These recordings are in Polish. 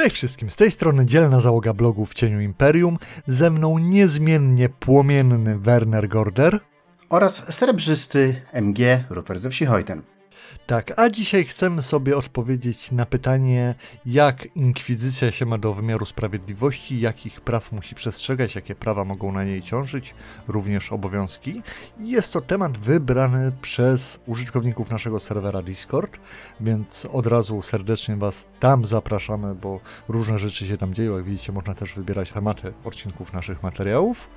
Cześć wszystkim, z tej strony dzielna załoga blogu w cieniu Imperium, ze mną niezmiennie płomienny Werner Gorder. Oraz srebrzysty MG Rupert ze wsi. Tak, a dzisiaj chcemy sobie odpowiedzieć na pytanie, jak inkwizycja się ma do wymiaru sprawiedliwości, jakich praw musi przestrzegać, jakie prawa mogą na niej ciążyć, również obowiązki. Jest to temat wybrany przez użytkowników naszego serwera Discord, więc od razu serdecznie Was tam zapraszamy, bo różne rzeczy się tam dzieją. Jak widzicie, można też wybierać tematy odcinków naszych materiałów.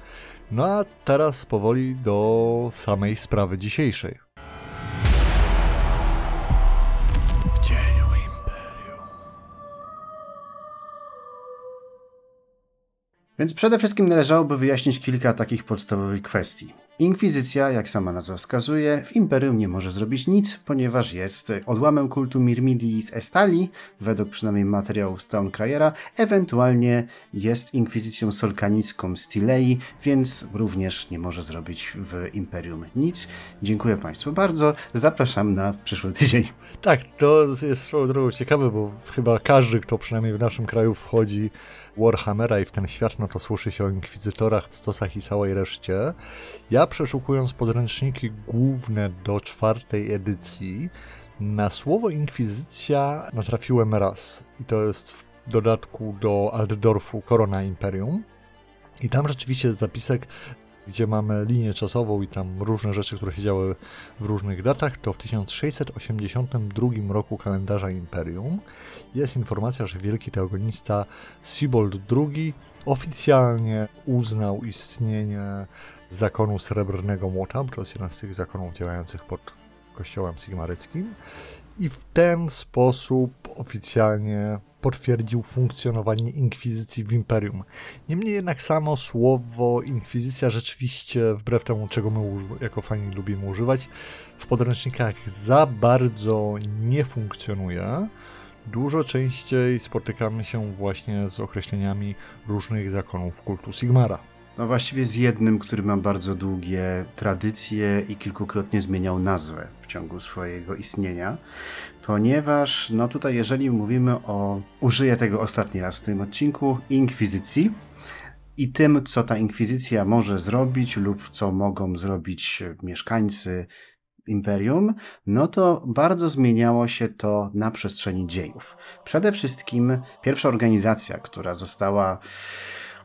No a teraz powoli do samej sprawy dzisiejszej. Więc przede wszystkim należałoby wyjaśnić kilka takich podstawowych kwestii. Inkwizycja, jak sama nazwa wskazuje, w Imperium nie może zrobić nic, ponieważ jest odłamem kultu Mirmidii Estali, według przynajmniej materiałów Stonecryera, ewentualnie jest inkwizycją solkanicką z Tilei, więc również nie może zrobić w Imperium nic. Dziękuję Państwu bardzo, zapraszam na przyszły tydzień. Tak, to jest swoją drogą ciekawe, bo chyba każdy, kto przynajmniej w naszym kraju wchodzi Warhammera i w ten świat, no to słyszy się o inkwizytorach, stosach i całej reszcie. Ja przeszukując podręczniki główne do czwartej edycji, na słowo inkwizycja natrafiłem raz. I to jest w dodatku do Altdorfu Korona Imperium. I tam rzeczywiście jest zapisek gdzie mamy linię czasową i tam różne rzeczy, które się działy w różnych datach, to w 1682 roku kalendarza Imperium jest informacja, że wielki teogonista Sibold II oficjalnie uznał istnienie zakonu Srebrnego Młota, bo to jest jeden z tych zakonów działających pod kościołem sigmaryckim i w ten sposób oficjalnie potwierdził funkcjonowanie inkwizycji w imperium. Niemniej jednak samo słowo inkwizycja rzeczywiście, wbrew temu, czego my jako fani lubimy używać, w podręcznikach za bardzo nie funkcjonuje. Dużo częściej spotykamy się właśnie z określeniami różnych zakonów kultu Sigmara. No właściwie z jednym, który ma bardzo długie tradycje i kilkukrotnie zmieniał nazwę w ciągu swojego istnienia, ponieważ no tutaj jeżeli mówimy o, użyję tego ostatni raz w tym odcinku, inkwizycji, i tym, co ta inkwizycja może zrobić lub co mogą zrobić mieszkańcy imperium, no to bardzo zmieniało się to na przestrzeni dziejów. Przede wszystkim pierwsza organizacja, która została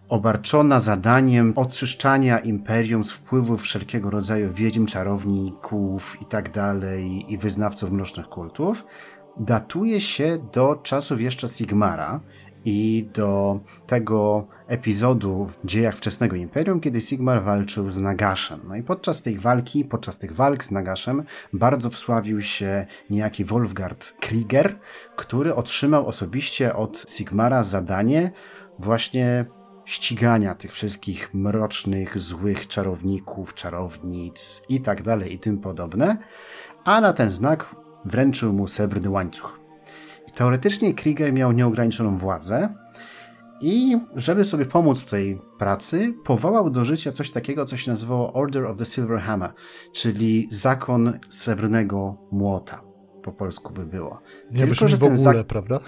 obarczona zadaniem oczyszczania imperium z wpływów wszelkiego rodzaju wiedźm, czarowników i tak i wyznawców mrocznych kultów, datuje się do czasów jeszcze Sigmara i do tego epizodu w dziejach wczesnego Imperium, kiedy Sigmar walczył z Nagaszem. No i podczas tej walki, podczas tych walk z Nagaszem bardzo wsławił się niejaki Wolfgard Krieger, który otrzymał osobiście od Sigmara zadanie właśnie ścigania tych wszystkich mrocznych, złych czarowników, czarownic i tak dalej i tym podobne, a na ten znak wręczył mu srebrny łańcuch. Teoretycznie Krieger miał nieograniczoną władzę i żeby sobie pomóc w tej pracy, powołał do życia coś takiego, co się nazywało Order of the Silver Hammer, czyli zakon srebrnego młota. Po polsku by było. Nie Tylko, że w ogóle, prawda?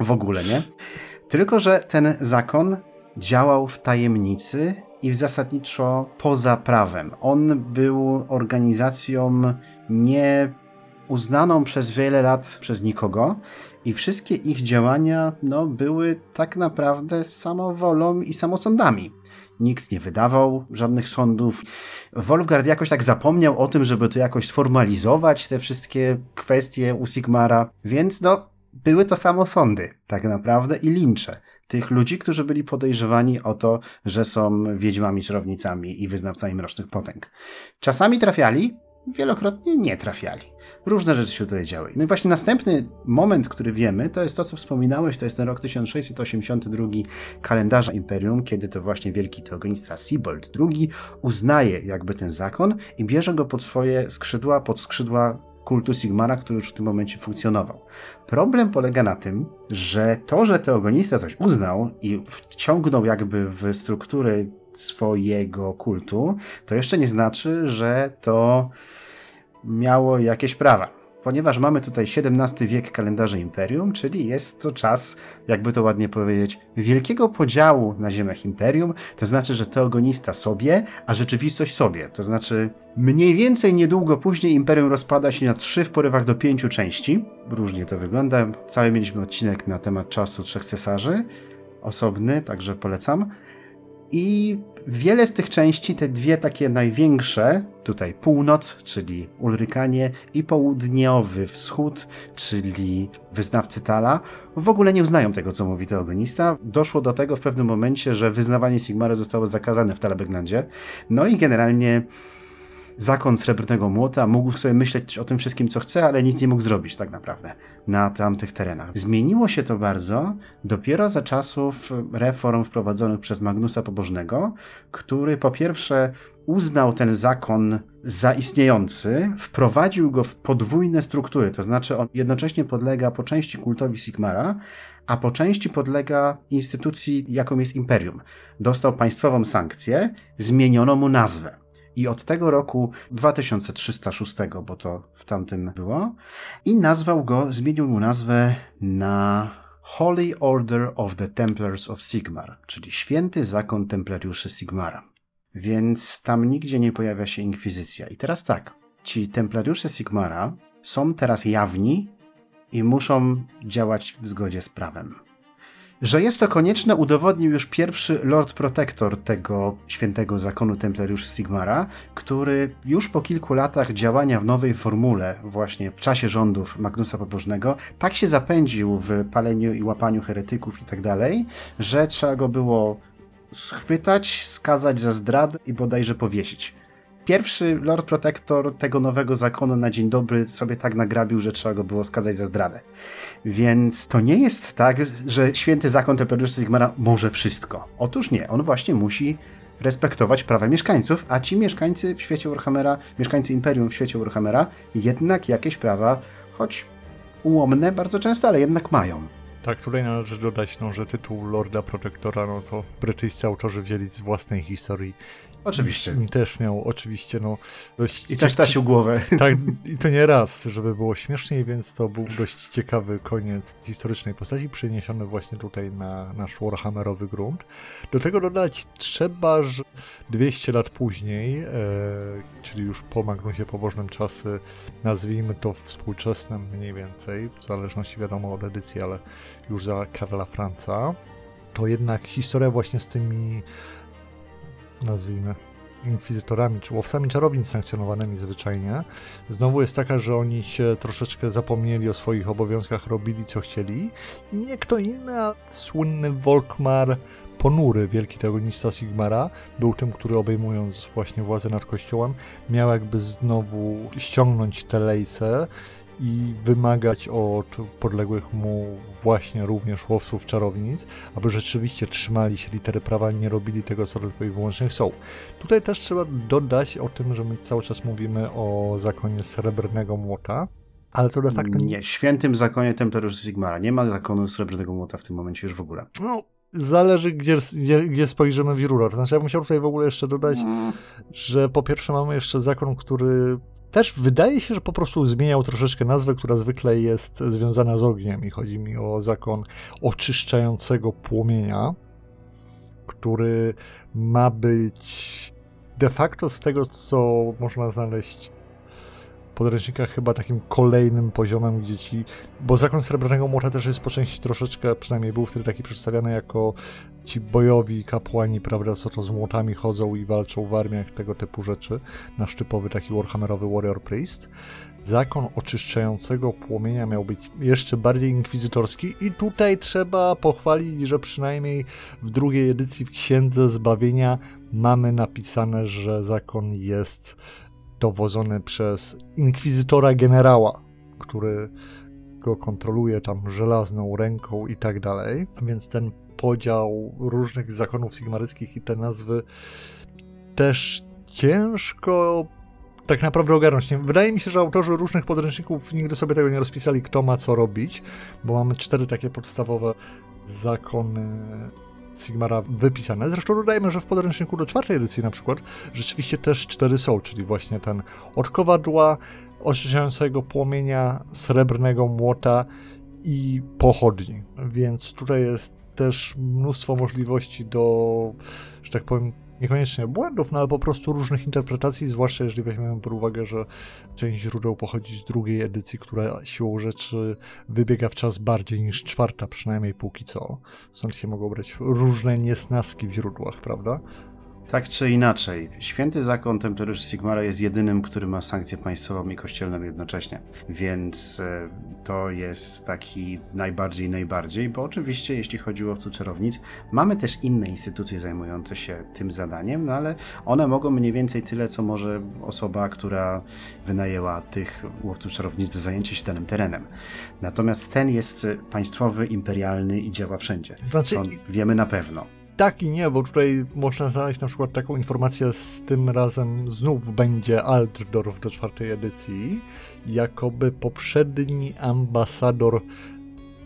W ogóle, nie? Tylko, że ten zakon działał w tajemnicy i zasadniczo poza prawem. On był organizacją nie uznaną przez wiele lat przez nikogo i wszystkie ich działania no, były tak naprawdę samowolą i samosądami. Nikt nie wydawał żadnych sądów. Wolfgard jakoś tak zapomniał o tym, żeby to jakoś sformalizować, te wszystkie kwestie u Sigmara, więc no, były to samosądy, tak naprawdę, i lincze tych ludzi, którzy byli podejrzewani o to, że są wiedźmami, czarownicami i wyznawcami mrocznych potęg. Czasami trafiali, wielokrotnie nie trafiali. Różne rzeczy się tutaj działy. No i właśnie następny moment, który wiemy, to jest to, co wspominałeś, to jest ten rok 1682 kalendarza Imperium, kiedy to właśnie wielki teogonista Sibold II uznaje jakby ten zakon i bierze go pod swoje skrzydła, pod skrzydła kultu Sigmara, który już w tym momencie funkcjonował. Problem polega na tym, że to, że teogonista coś uznał i wciągnął jakby w struktury swojego kultu, to jeszcze nie znaczy, że to miało jakieś prawa. ponieważ mamy tutaj XVII wiek kalendarza Imperium, czyli jest to czas, jakby to ładnie powiedzieć, wielkiego podziału na ziemiach Imperium, to znaczy, że teogonista sobie, a rzeczywistość sobie. To znaczy, mniej więcej niedługo później Imperium rozpada się na trzy w porywach do pięciu części. Różnie to wygląda. Cały mieliśmy odcinek na temat czasu trzech cesarzy, osobny, także polecam. I wiele z tych części, te dwie takie największe, tutaj północ, czyli Ulrykanie, i południowy wschód, czyli wyznawcy Tala, w ogóle nie uznają tego, co mówi teogonista. Doszło do tego w pewnym momencie, że wyznawanie Sigmara zostało zakazane w Talabeglandzie. No i generalnie zakon Srebrnego Młota mógł sobie myśleć o tym wszystkim, co chce, ale nic nie mógł zrobić tak naprawdę na tamtych terenach. Zmieniło się to bardzo dopiero za czasów reform wprowadzonych przez Magnusa Pobożnego, który po pierwsze uznał ten zakon za istniejący, wprowadził go w podwójne struktury, to znaczy on jednocześnie podlega po części kultowi Sigmara, a po części podlega instytucji, jaką jest Imperium. Dostał państwową sankcję, zmieniono mu nazwę. I od tego roku 2306, bo to w tamtym było, i nazwał go, zmienił mu nazwę na Holy Order of the Templars of Sigmar, czyli Święty Zakon Templariuszy Sigmara. Więc tam nigdzie nie pojawia się inkwizycja. I teraz tak, ci Templariusze Sigmara są teraz jawni i muszą działać w zgodzie z prawem. Że jest to konieczne udowodnił już pierwszy Lord Protector tego świętego zakonu Templariuszy Sigmara, który już po kilku latach działania w nowej formule, właśnie w czasie rządów Magnusa Pobożnego, tak się zapędził w paleniu i łapaniu heretyków i tak dalej, że trzeba go było schwytać, skazać za zdrad i bodajże powiesić pierwszy Lord Protector tego nowego zakonu na dzień dobry sobie tak nagrabił, że trzeba go było skazać za zdradę. Więc to nie jest tak, że święty zakon Templariuszy Sigmara może wszystko. Otóż nie, on właśnie musi respektować prawa mieszkańców, a ci mieszkańcy w świecie Warhammera, mieszkańcy Imperium w świecie Warhammera jednak jakieś prawa, choć ułomne bardzo często, ale jednak mają. Tak, tutaj należy dodać, no, że tytuł Lorda Protektora, no to brytyjscy autorzy wzięli z własnej historii Oczywiście. I też miał oczywiście, no, dość... I też tasił głowę. Tak, i to nie raz, żeby było śmieszniej, więc to był dość ciekawy koniec historycznej postaci, przeniesiony właśnie tutaj na nasz Warhammerowy grunt. Do tego dodać trzeba, że 200 lat później, e, czyli już po Magnusie Pobożnym czasy, nazwijmy to współczesnym mniej więcej, w zależności wiadomo od edycji, ale już za Karla Franca, to jednak historia właśnie z tymi nazwijmy, inkwizytorami czy łowcami czarownic sankcjonowanymi zwyczajnie, znowu jest taka, że oni się troszeczkę zapomnieli o swoich obowiązkach, robili co chcieli. I nie kto inny, a słynny Volkmar Ponury, wielki teogonista Sigmara, był tym, który obejmując właśnie władzę nad kościołem, miał jakby znowu ściągnąć te lejce i wymagać od podległych mu właśnie również łowców czarownic, aby rzeczywiście trzymali się litery prawa i nie robili tego, co tylko i wyłącznie chcą. Tutaj też trzeba dodać o tym, że my cały czas mówimy o zakonie srebrnego młota, ale to de facto... Nie, świętym zakonie Templariuszy Sigmara. Nie ma zakonu srebrnego młota w tym momencie już w ogóle. No, zależy, gdzie, gdzie, gdzie spojrzymy w. To znaczy, ja bym chciał tutaj w ogóle jeszcze dodać, mm. że po pierwsze mamy jeszcze zakon, który też wydaje się, że po prostu zmieniał troszeczkę nazwę, która zwykle jest związana z ogniem i chodzi mi o zakon oczyszczającego płomienia, który ma być de facto z tego, co można znaleźć podręcznikach chyba takim kolejnym poziomem, gdzie ci... Bo Zakon Srebrnego Młota też jest po części troszeczkę, przynajmniej był wtedy taki przedstawiany jako ci bojowi kapłani, prawda, co to z młotami chodzą i walczą w armiach, tego typu rzeczy. Nasz typowy taki Warhammerowy Warrior Priest. Zakon oczyszczającego płomienia miał być jeszcze bardziej inkwizytorski i tutaj trzeba pochwalić, że przynajmniej w drugiej edycji w Księdze Zbawienia mamy napisane, że zakon jest dowodzony przez inkwizytora generała, który go kontroluje tam żelazną ręką i tak dalej. Więc ten podział różnych zakonów sigmaryckich i te nazwy też ciężko tak naprawdę ogarnąć. Wydaje mi się, że autorzy różnych podręczników nigdy sobie tego nie rozpisali, kto ma co robić, bo mamy cztery takie podstawowe zakony Sigmara wypisane. Zresztą dodajmy, że w podręczniku do czwartej edycji na przykład rzeczywiście też cztery są, czyli właśnie ten od kowadła, płomienia, srebrnego młota i pochodni. Więc tutaj jest też mnóstwo możliwości do, że tak powiem, niekoniecznie błędów, no ale po prostu różnych interpretacji, zwłaszcza jeżeli weźmiemy pod uwagę, że część źródeł pochodzi z drugiej edycji, która siłą rzeczy wybiega w czas bardziej niż czwarta, przynajmniej póki co. Stąd się mogą brać różne niesnaski w źródłach, prawda? Tak czy inaczej, święty zakon Templariuszy Sigmara jest jedynym, który ma sankcję państwową i kościelną jednocześnie. Więc e, to jest taki najbardziej, najbardziej, bo oczywiście jeśli chodzi o łowców czarownic, mamy też inne instytucje zajmujące się tym zadaniem, no ale one mogą mniej więcej tyle, co może osoba, która wynajęła tych łowców czarownic do zajęcia się danym terenem. Natomiast ten jest państwowy, imperialny i działa wszędzie. Znaczy... To wiemy na pewno tak i nie, bo tutaj można znaleźć na przykład taką informację, z tym razem znów będzie Altdorf do czwartej edycji, jakoby poprzedni ambasador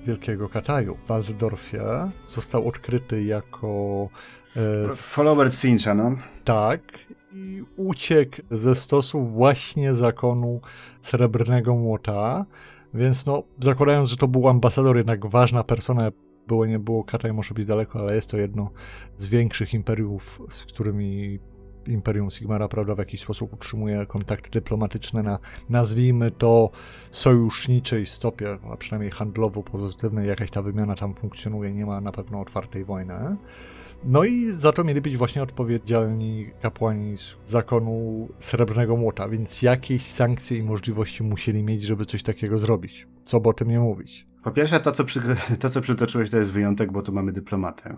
Wielkiego Kataju w Altdorfie został odkryty jako... E, Follower Cincha, no. Tak, i uciekł ze stosu właśnie zakonu Srebrnego Młota, więc no, zakładając, że to był ambasador, jednak ważna persona było nie było, Kataj może być daleko, ale jest to jedno z większych imperiów, z którymi Imperium Sigmara, prawda, w jakiś sposób utrzymuje kontakty dyplomatyczne na, nazwijmy to, sojuszniczej stopie, a przynajmniej handlowo pozytywnej, jakaś ta wymiana tam funkcjonuje, nie ma na pewno otwartej wojny. No i za to mieli być właśnie odpowiedzialni kapłani z zakonu Srebrnego Młota, więc jakieś sankcje i możliwości musieli mieć, żeby coś takiego zrobić. Co by o tym nie mówić. Po pierwsze, to co, przy, to, co przytoczyłeś, to jest wyjątek, bo tu mamy dyplomatę.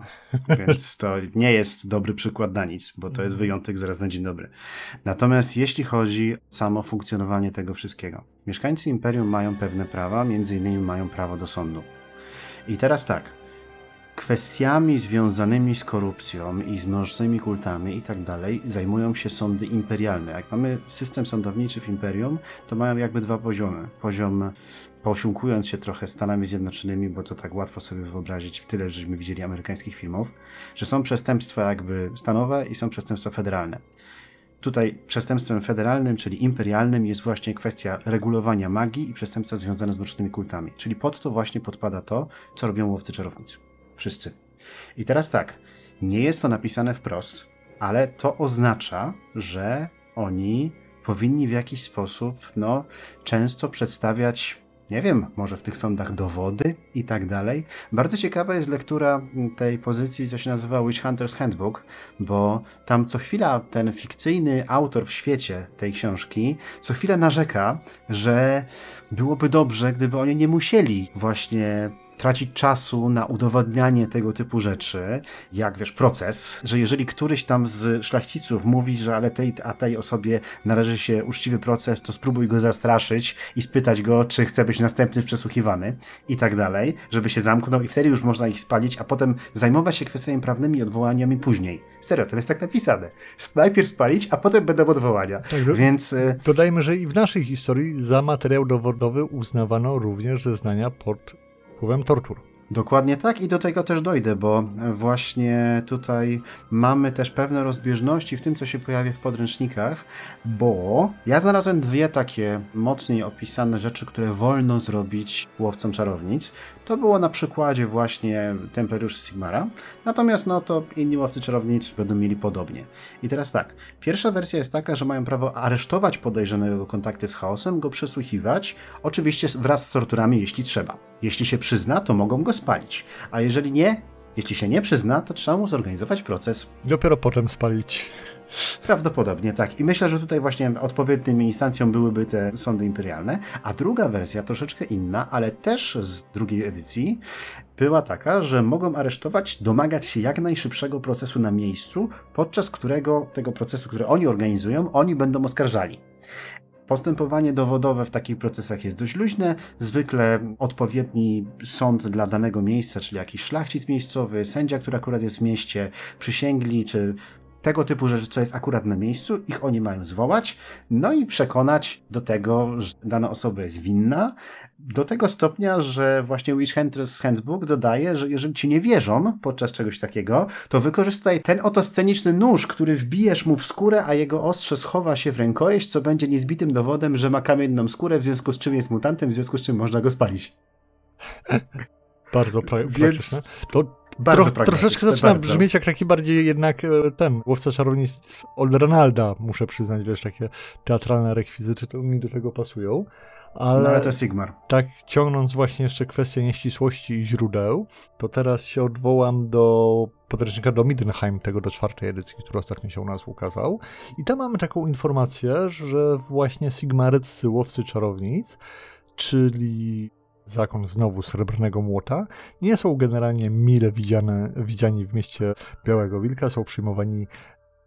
Więc to nie jest dobry przykład na nic, bo to jest wyjątek zaraz na dzień dobry. Natomiast jeśli chodzi o samo funkcjonowanie tego wszystkiego, mieszkańcy imperium mają pewne prawa, między innymi mają prawo do sądu. I teraz tak, kwestiami związanymi z korupcją i z mnożnymi kultami i tak dalej zajmują się sądy imperialne. Jak mamy system sądowniczy w imperium, to mają jakby dwa poziomy. Poziom posiłkując się trochę Stanami Zjednoczonymi, bo to tak łatwo sobie wyobrazić, tyle żeśmy widzieli amerykańskich filmów, że są przestępstwa jakby stanowe i są przestępstwa federalne. Tutaj przestępstwem federalnym, czyli imperialnym, jest właśnie kwestia regulowania magii i przestępstwa związane z mrocznymi kultami. Czyli pod to właśnie podpada to, co robią łowcy czarownic. Wszyscy. I teraz tak, nie jest to napisane wprost, ale to oznacza, że oni powinni w jakiś sposób, no, często przedstawiać nie wiem, może w tych sądach dowody i tak dalej. Bardzo ciekawa jest lektura tej pozycji, co się nazywa Witch Hunter's Handbook, bo tam co chwila ten fikcyjny autor w świecie tej książki co chwilę narzeka, że byłoby dobrze, gdyby oni nie musieli właśnie tracić czasu na udowadnianie tego typu rzeczy, jak wiesz, proces, że jeżeli któryś tam z szlachciców mówi, że ale tej, a tej osobie należy się uczciwy proces, to spróbuj go zastraszyć i spytać go, czy chce być następny przesłuchiwany i tak dalej, żeby się zamknął i wtedy już można ich spalić, a potem zajmować się kwestiami prawnymi i odwołaniami później. Serio, to jest tak napisane. Najpierw spalić, a potem będą odwołania. Tak, Więc... Y, dodajmy, że i w naszej historii za materiał dowodowy uznawano również zeznania pod wpływem tortur. Dokładnie tak i do tego też dojdę, bo właśnie tutaj mamy też pewne rozbieżności w tym, co się pojawia w podręcznikach, bo ja znalazłem dwie takie mocniej opisane rzeczy, które wolno zrobić łowcom czarownic. To było na przykładzie właśnie Templariuszy Sigmara, natomiast no to inni łowcy czarownic będą mieli podobnie. I teraz tak, pierwsza wersja jest taka, że mają prawo aresztować podejrzanego kontakty z chaosem, go przesłuchiwać, oczywiście wraz z torturami, jeśli trzeba. Jeśli się przyzna, to mogą go spalić, a jeżeli nie, jeśli się nie przyzna, to trzeba mu zorganizować proces. Dopiero potem spalić. Prawdopodobnie tak. I myślę, że tutaj właśnie odpowiednim instancją byłyby te sądy imperialne. A druga wersja, troszeczkę inna, ale też z drugiej edycji, była taka, że mogą aresztować, domagać się jak najszybszego procesu na miejscu, podczas którego tego procesu, który oni organizują, oni będą oskarżali. Postępowanie dowodowe w takich procesach jest dość luźne. Zwykle odpowiedni sąd dla danego miejsca, czyli jakiś szlachcic miejscowy, sędzia, który akurat jest w mieście, przysięgli, czy tego typu rzeczy, co jest akurat na miejscu, ich oni mają zwołać, no i przekonać do tego, że dana osoba jest winna, do tego stopnia, że właśnie Witch Hunters Handbook dodaje, że jeżeli ci nie wierzą podczas czegoś takiego, to wykorzystaj ten oto sceniczny nóż, który wbijesz mu w skórę, a jego ostrze schowa się w rękojeść, co będzie niezbitym dowodem, że ma kamienną skórę, w związku z czym jest mutantem, w związku z czym można go spalić. Bardzo pra- Więc... praktyczne. To bardzo Tro, troszeczkę zaczyna bardzo. brzmieć jak taki bardziej jednak e, ten łowca czarownic od Ronalda, muszę przyznać, wiesz, takie teatralne rekwizyty to mi do tego pasują. Ale, no, ale to Sigmar. Tak, ciągnąc właśnie jeszcze kwestię nieścisłości i źródeł, to teraz się odwołam do podręcznika do Middenheim, tego do czwartej edycji, który ostatnio się u nas ukazał. I tam mamy taką informację, że właśnie Sigmaryccy łowcy czarownic, czyli zakon znowu srebrnego młota, nie są generalnie mile widziane, widziani w mieście Białego Wilka, są przyjmowani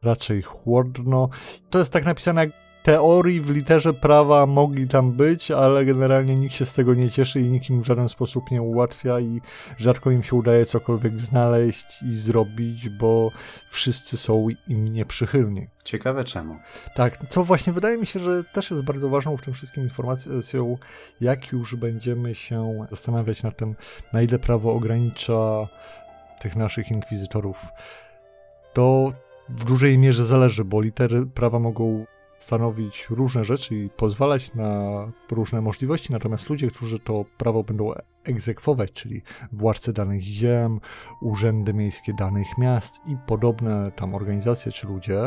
raczej chłodno. To jest tak napisane teorii w literze prawa mogli tam być, ale generalnie nikt się z tego nie cieszy i nikt im w żaden sposób nie ułatwia i rzadko im się udaje cokolwiek znaleźć i zrobić, bo wszyscy są im nieprzychylni. Ciekawe czemu. Tak, co właśnie wydaje mi się, że też jest bardzo ważną w tym wszystkim informacją, jak już będziemy się zastanawiać nad tym, na ile prawo ogranicza tych naszych inkwizytorów. To w dużej mierze zależy, bo litery prawa mogą stanowić różne rzeczy i pozwalać na różne możliwości, natomiast ludzie, którzy to prawo będą egzekwować, czyli władcy danych ziem, urzędy miejskie danych miast i podobne tam organizacje czy ludzie,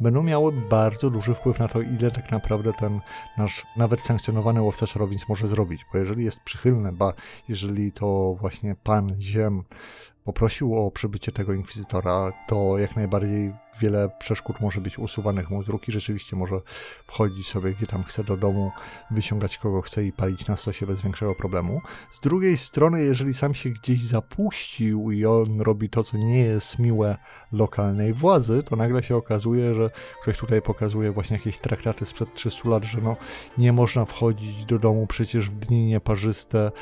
będą miały bardzo duży wpływ na to, ile tak naprawdę ten nasz nawet sankcjonowany łowca czarownic może zrobić, bo jeżeli jest przychylny, ba, jeżeli to właśnie pan ziem poprosił o przybycie tego inkwizytora, to jak najbardziej wiele przeszkód może być usuwanych mu z ruki. Rzeczywiście może wchodzić sobie gdzie tam chce do domu, wyciągać kogo chce i palić na stosie bez większego problemu. Z drugiej strony, jeżeli sam się gdzieś zapuścił i on robi to, co nie jest miłe lokalnej władzy, to nagle się okazuje, że ktoś tutaj pokazuje właśnie jakieś traktaty sprzed 300 lat, że no nie można wchodzić do domu przecież w dni nieparzyste,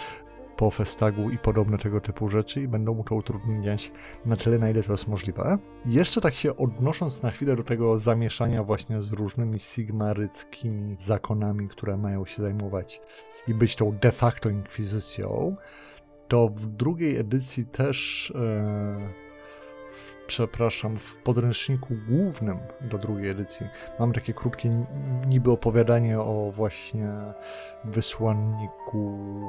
po festagu i podobne tego typu rzeczy i będą mu to utrudniać na tyle, na ile to jest możliwe. Jeszcze tak się odnosząc na chwilę do tego zamieszania właśnie z różnymi sigmaryckimi zakonami, które mają się zajmować i być tą de facto inkwizycją, to w drugiej edycji też e, przepraszam, w podręczniku głównym do drugiej edycji mam takie krótkie niby opowiadanie o właśnie wysłanniku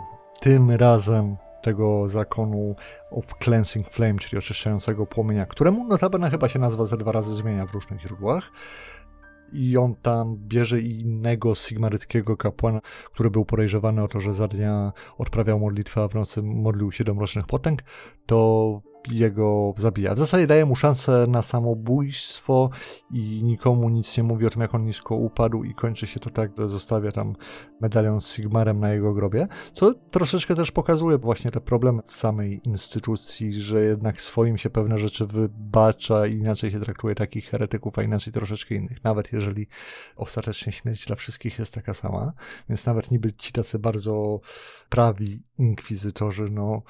tym razem tego zakonu of Cleansing Flame, czyli oczyszczającego płomienia, któremu notabene chyba się nazwa ze dwa razy zmienia w różnych źródłach. I on tam bierze innego sigmaryckiego kapłana, który był podejrzewany o to, że za dnia odprawiał modlitwę, a w nocy modlił się do mrocznych potęg, to jego zabija. W zasadzie daje mu szansę na samobójstwo i nikomu nic nie mówi o tym, jak on nisko upadł i kończy się to tak, że zostawia tam medalion z Sigmarem na jego grobie, co troszeczkę też pokazuje właśnie te problemy w samej instytucji, że jednak swoim się pewne rzeczy wybacza i inaczej się traktuje takich heretyków, a inaczej troszeczkę innych, nawet jeżeli ostatecznie śmierć dla wszystkich jest taka sama, więc nawet niby ci tacy bardzo prawi inkwizytorzy, no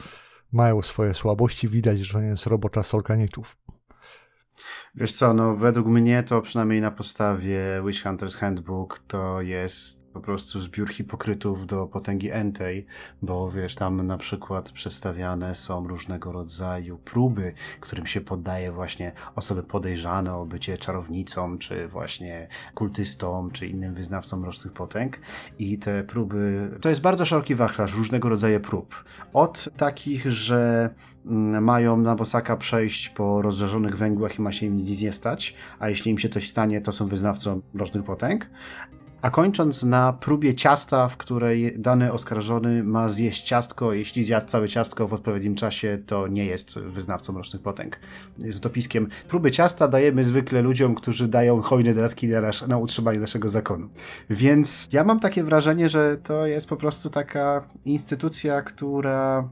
mają swoje słabości, widać, że nie jest robota solkanitów. Wiesz co, no według mnie to przynajmniej na podstawie Witch Hunters Handbook to jest po prostu zbiór hipokrytów do potęgi entej, bo wiesz, tam na przykład przedstawiane są różnego rodzaju próby, którym się poddaje właśnie osoby podejrzane o bycie czarownicą, czy właśnie kultystą, czy innym wyznawcą mrocznych potęg. I te próby, to jest bardzo szeroki wachlarz różnego rodzaju prób. Od takich, że mm, mają na bosaka przejść po rozżarzonych węgłach i ma się im nic nie stać, a jeśli im się coś stanie, to są wyznawcą mrocznych potęg, a kończąc na próbie ciasta, w której dany oskarżony ma zjeść ciastko, jeśli zjadł całe ciastko w odpowiednim czasie, to nie jest wyznawcą mrocznych potęg. Z dopiskiem próby ciasta dajemy zwykle ludziom, którzy dają hojne dodatki na, nasz, na utrzymanie naszego zakonu. Więc ja mam takie wrażenie, że to jest po prostu taka instytucja, która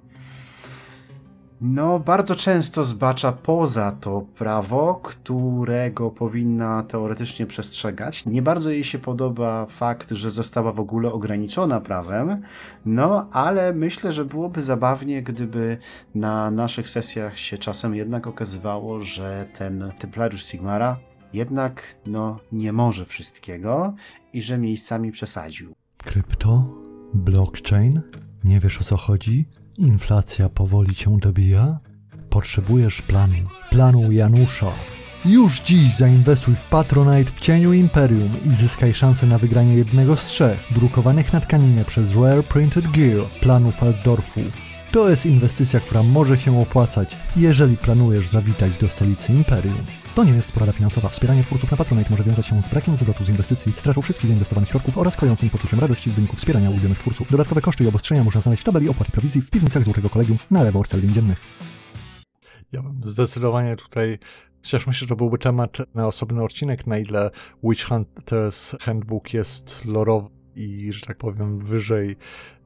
no, bardzo często zbacza poza to prawo, którego powinna teoretycznie przestrzegać. Nie bardzo jej się podoba fakt, że została w ogóle ograniczona prawem, no ale myślę, że byłoby zabawnie, gdyby na naszych sesjach się czasem jednak okazywało, że ten Templariusz Sigmara jednak no, nie może wszystkiego i że miejscami przesadził. Krypto? Blockchain? Nie wiesz o co chodzi? Inflacja powoli cię dobija? Potrzebujesz planu. Planu Janusza. Już dziś zainwestuj w Patronite w cieniu Imperium i zyskaj szansę na wygranie jednego z trzech drukowanych na tkaninie przez Rare Printed Gear planów Altdorfu. To jest inwestycja, która może się opłacać, jeżeli planujesz zawitać do stolicy Imperium. To nie jest porada finansowa. Wspieranie twórców na Patronite może wiązać się z brakiem zwrotu z inwestycji, stratą wszystkich zainwestowanych środków oraz kojącym poczuciem radości w wyniku wspierania ulubionych twórców. Dodatkowe koszty i obostrzenia można znaleźć w tabeli opłat prowizji w piwnicach Złotego Kolegium na lewo od cel dziennych. Ja bym zdecydowanie tutaj Chociaż myślę, że to byłby temat na osobny odcinek, na ile Witch Hunters Handbook jest lorowy i, że tak powiem, wyżej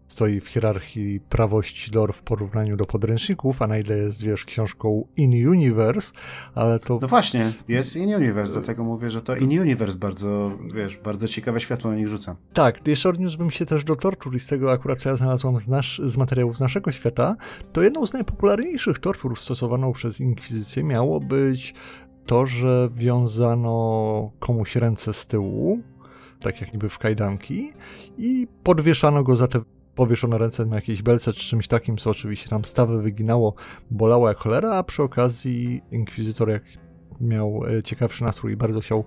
stoi w hierarchii prawości lore w porównaniu do podręczników, a na ile jest, wiesz, książką In Universe, ale to... No właśnie, jest In Universe, dlatego mówię, że to In Universe bardzo, wiesz, bardzo ciekawe światło na nich rzuca. Tak, jeszcze odniósłbym się też do tortur i z tego akurat, co ja znalazłam z, nasz, z materiałów z naszego świata, to jedną z najpopularniejszych tortur stosowaną przez Inkwizycję miało być to, że wiązano komuś ręce z tyłu, tak jak niby w kajdanki, i podwieszano go za te powieszone ręce na jakiejś belce czy czymś takim, co oczywiście tam stawy wyginało, bolało jak cholera, a przy okazji inkwizytor jak miał e, ciekawszy nastrój i bardzo chciał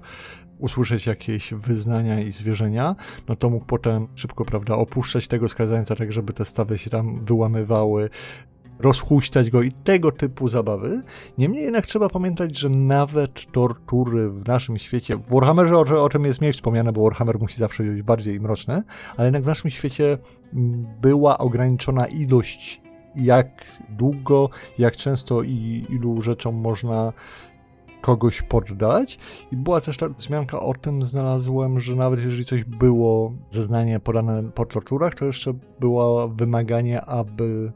usłyszeć jakieś wyznania i zwierzenia, no to mógł potem szybko, prawda, opuszczać tego skazańca, tak żeby te stawy się tam wyłamywały, rozhuśtać go i tego typu zabawy. Niemniej jednak trzeba pamiętać, że nawet tortury w naszym świecie, w Warhammerze o, o czym jest mniej wspomniane, bo Warhammer musi zawsze być bardziej mroczny, ale jednak w naszym świecie mm, była ograniczona ilość jak długo, jak często i ilu rzeczom można kogoś poddać. I była też ta wzmianka o tym, znalazłem, że nawet jeżeli coś było, zeznanie podane po torturach, to jeszcze było wymaganie, aby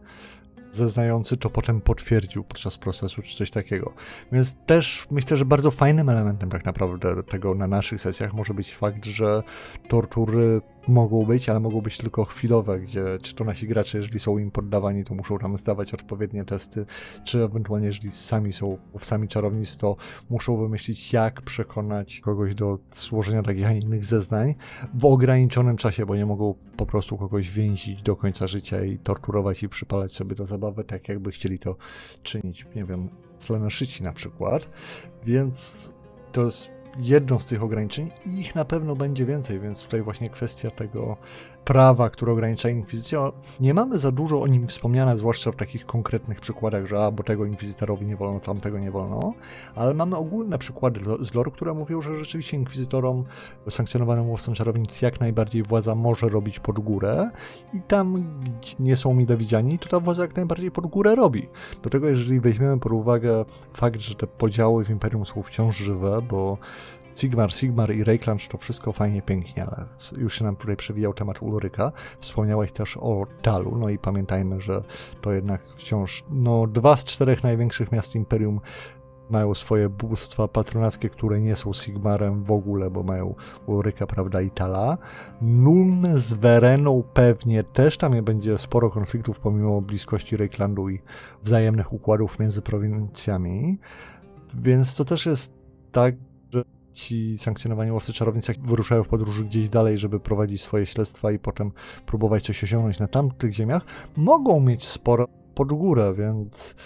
zeznający to potem potwierdził podczas procesu, czy coś takiego. Więc też myślę, że bardzo fajnym elementem tak naprawdę tego na naszych sesjach może być fakt, że tortury mogą być, ale mogą być tylko chwilowe, gdzie czy to nasi gracze, jeżeli są im poddawani, to muszą tam zdawać odpowiednie testy, czy ewentualnie jeżeli sami są sami czarownicy, to muszą wymyślić, jak przekonać kogoś do złożenia takich, a innych zeznań w ograniczonym czasie, bo nie mogą po prostu kogoś więzić do końca życia i torturować i przypalać sobie do zabawy, tak jakby chcieli to czynić, nie wiem, Slenoszyci na przykład, więc to jest jedno z tych ograniczeń i ich na pewno będzie więcej, więc tutaj właśnie kwestia tego prawa, które ogranicza inkwizycję. Nie mamy za dużo o nim wspomniane, zwłaszcza w takich konkretnych przykładach, że a, bo tego inkwizytorowi nie wolno, tamtego nie wolno, ale mamy ogólne przykłady z lore, które mówią, że rzeczywiście inkwizytorom sankcjonowanym łowcom czarownic jak najbardziej władza może robić pod górę i tam, gdzie nie są mile widziani, to ta władza jak najbardziej pod górę robi. Do tego, jeżeli weźmiemy pod uwagę fakt, że te podziały w Imperium są wciąż żywe, bo Sigmar, Sigmar i Reikland to wszystko fajnie, pięknie, ale już się nam tutaj przewijał temat Ulryka. Wspomniałeś też o Talu, no i pamiętajmy, że to jednak wciąż no, dwa z czterech największych miast Imperium mają swoje bóstwa patronackie, które nie są Sigmarem w ogóle, bo mają Ulryka, prawda, i Tala. Nuln z Wereną pewnie też tam będzie sporo konfliktów pomimo bliskości Reiklandu i wzajemnych układów między prowincjami. Więc to też jest tak, ci sankcjonowani łowcy czarownic wyruszają w podróży gdzieś dalej, żeby prowadzić swoje śledztwa i potem próbować coś osiągnąć na tamtych ziemiach, mogą mieć sporo pod górę, więc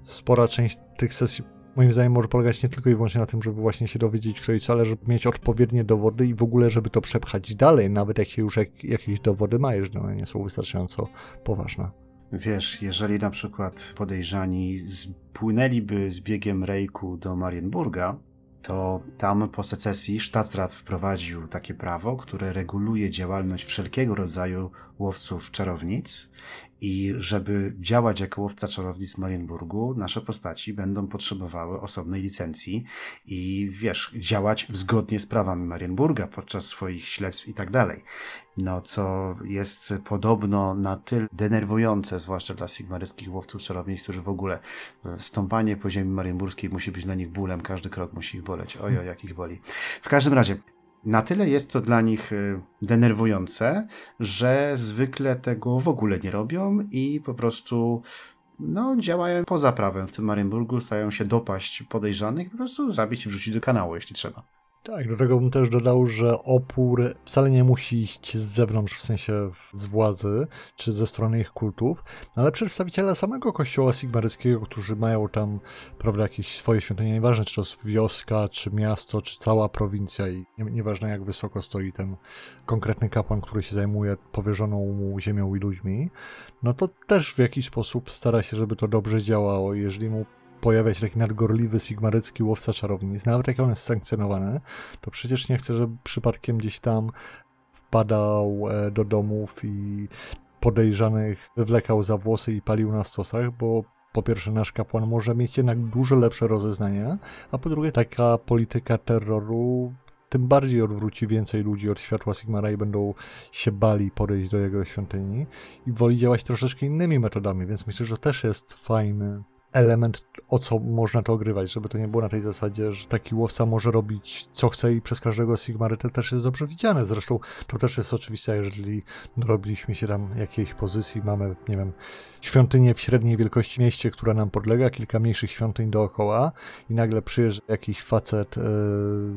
spora część tych sesji moim zdaniem może polegać nie tylko i wyłącznie na tym, żeby właśnie się dowiedzieć kto i co, ale żeby mieć odpowiednie dowody i w ogóle, żeby to przepchać dalej, nawet jak już jak, jakieś dowody ma, jeżeli one nie są wystarczająco poważne. Wiesz, jeżeli na przykład podejrzani spłynęliby z biegiem Rejku do Marienburga, to tam po secesji Staatsrat wprowadził takie prawo, które reguluje działalność wszelkiego rodzaju łowców czarownic i żeby działać jako łowca czarownic w Marienburgu, nasze postaci będą potrzebowały osobnej licencji i wiesz, działać zgodnie z prawami Marienburga podczas swoich śledztw i tak dalej. No, co jest podobno na tyle denerwujące, zwłaszcza dla sigmaryckich łowców czarownic, którzy w ogóle e, stąpanie po ziemi marienburskiej musi być dla nich bólem, każdy krok musi ich boleć. Ojo, jak ich boli. W każdym razie, na tyle jest to dla nich y, denerwujące, że zwykle tego w ogóle nie robią i po prostu no, działają poza prawem w tym Marienburgu, stają się dopaść podejrzanych po prostu zabić i wrzucić do kanału, jeśli trzeba. Tak, do tego bym też dodał, że opór wcale nie musi iść z zewnątrz, w sensie z władzy, czy ze strony ich kultów, no ale przedstawiciele samego kościoła sigmaryckiego, którzy mają tam, prawda, jakieś swoje świątynie, nieważne czy to jest wioska, czy miasto, czy cała prowincja i nie, nieważne jak wysoko stoi ten konkretny kapłan, który się zajmuje powierzoną mu ziemią i ludźmi, no to też w jakiś sposób stara się, żeby to dobrze działało. Jeżeli mu pojawia się taki nadgorliwy, sigmarycki łowca czarownic, nawet jak on jest sankcjonowany, to przecież nie chce, żeby przypadkiem gdzieś tam wpadał e, do domów i podejrzanych wywlekał za włosy i palił na stosach, bo po pierwsze nasz kapłan może mieć jednak dużo lepsze rozeznanie, a po drugie taka polityka terroru tym bardziej odwróci więcej ludzi od światła Sigmara i będą się bali podejść do jego świątyni i woli działać troszeczkę innymi metodami, więc myślę, że też jest fajny element, o co można to ogrywać, żeby to nie było na tej zasadzie, że taki łowca może robić co chce i przez każdego Sigmary to też jest dobrze widziane. Zresztą to też jest oczywiste, jeżeli robiliśmy się tam jakiejś pozycji, mamy, nie wiem, świątynię w średniej wielkości mieście, która nam podlega, kilka mniejszych świątyń dookoła i nagle przyjeżdża jakiś facet e,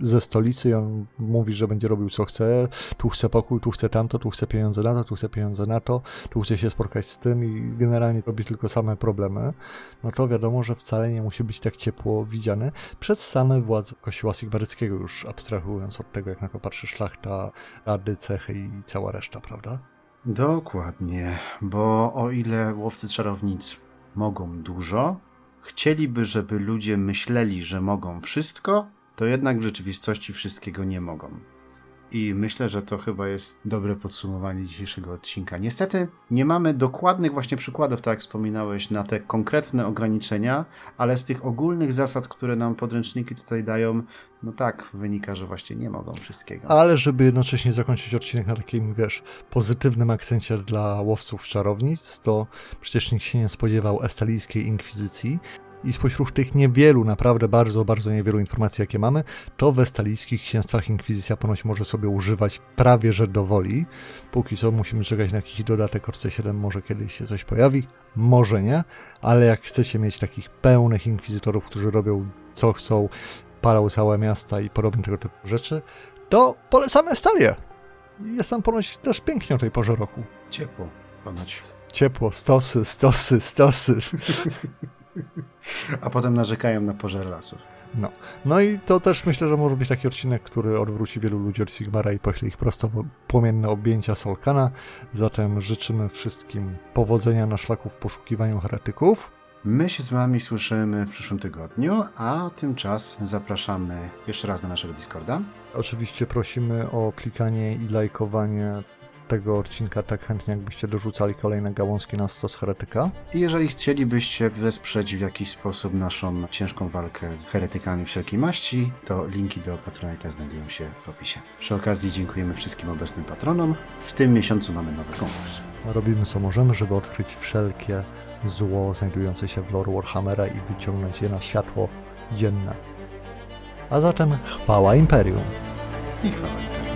ze stolicy i on mówi, że będzie robił co chce, tu chce pokój, tu chce tamto, tu chce pieniądze na to, tu chce pieniądze na to, tu chce się spotkać z tym i generalnie robi tylko same problemy, no to wiadomo, że wcale nie musi być tak ciepło widziane przez same władze kościoła sigmaryckiego, już abstrahując od tego, jak na to patrzy szlachta, rady, cechy i cała reszta, prawda? Dokładnie, bo o ile łowcy czarownic mogą dużo, chcieliby, żeby ludzie myśleli, że mogą wszystko, to jednak w rzeczywistości wszystkiego nie mogą. I myślę, że to chyba jest dobre podsumowanie dzisiejszego odcinka. Niestety nie mamy dokładnych właśnie przykładów, tak jak wspominałeś, na te konkretne ograniczenia, ale z tych ogólnych zasad, które nam podręczniki tutaj dają, no tak, wynika, że właśnie nie mogą wszystkiego. Ale żeby jednocześnie zakończyć odcinek na takim, wiesz, pozytywnym akcencie dla łowców czarownic, to przecież nikt się nie spodziewał estalijskiej inkwizycji, i spośród tych niewielu, naprawdę bardzo, bardzo niewielu informacji, jakie mamy, to w estalijskich księstwach inkwizycja ponoć może sobie używać prawie że do woli. Póki co musimy czekać na jakiś dodatek od C7, może kiedyś się coś pojawi, może nie, ale jak chcecie mieć takich pełnych inkwizytorów, którzy robią co chcą, palą całe miasta i podobne tego typu rzeczy, to polecamy Estalię. Jest tam ponoć też pięknie o tej porze roku. Ciepło, ponoć. Ciepło, stosy, stosy, stosy. A potem narzekają na pożar lasów. No. no i to też myślę, że może być taki odcinek, który odwróci wielu ludzi od Sigmara i pośle ich prosto w płomienne objęcia Solkana. Zatem życzymy wszystkim powodzenia na szlaku w poszukiwaniu heretyków. My się z Wami słyszymy w przyszłym tygodniu, a tymczas zapraszamy jeszcze raz na naszego Discorda. Oczywiście prosimy o klikanie i lajkowanie tego odcinka tak chętnie, jakbyście dorzucali kolejne gałązki na stos heretyka. I jeżeli chcielibyście wesprzeć w jakiś sposób naszą ciężką walkę z heretykami wszelkiej maści, to linki do Patronite'a znajdują się w opisie. Przy okazji dziękujemy wszystkim obecnym patronom. W tym miesiącu mamy nowy konkurs. Robimy co możemy, żeby odkryć wszelkie zło znajdujące się w lore Warhammera i wyciągnąć je na światło dzienne. A zatem chwała Imperium. I chwała Imperium.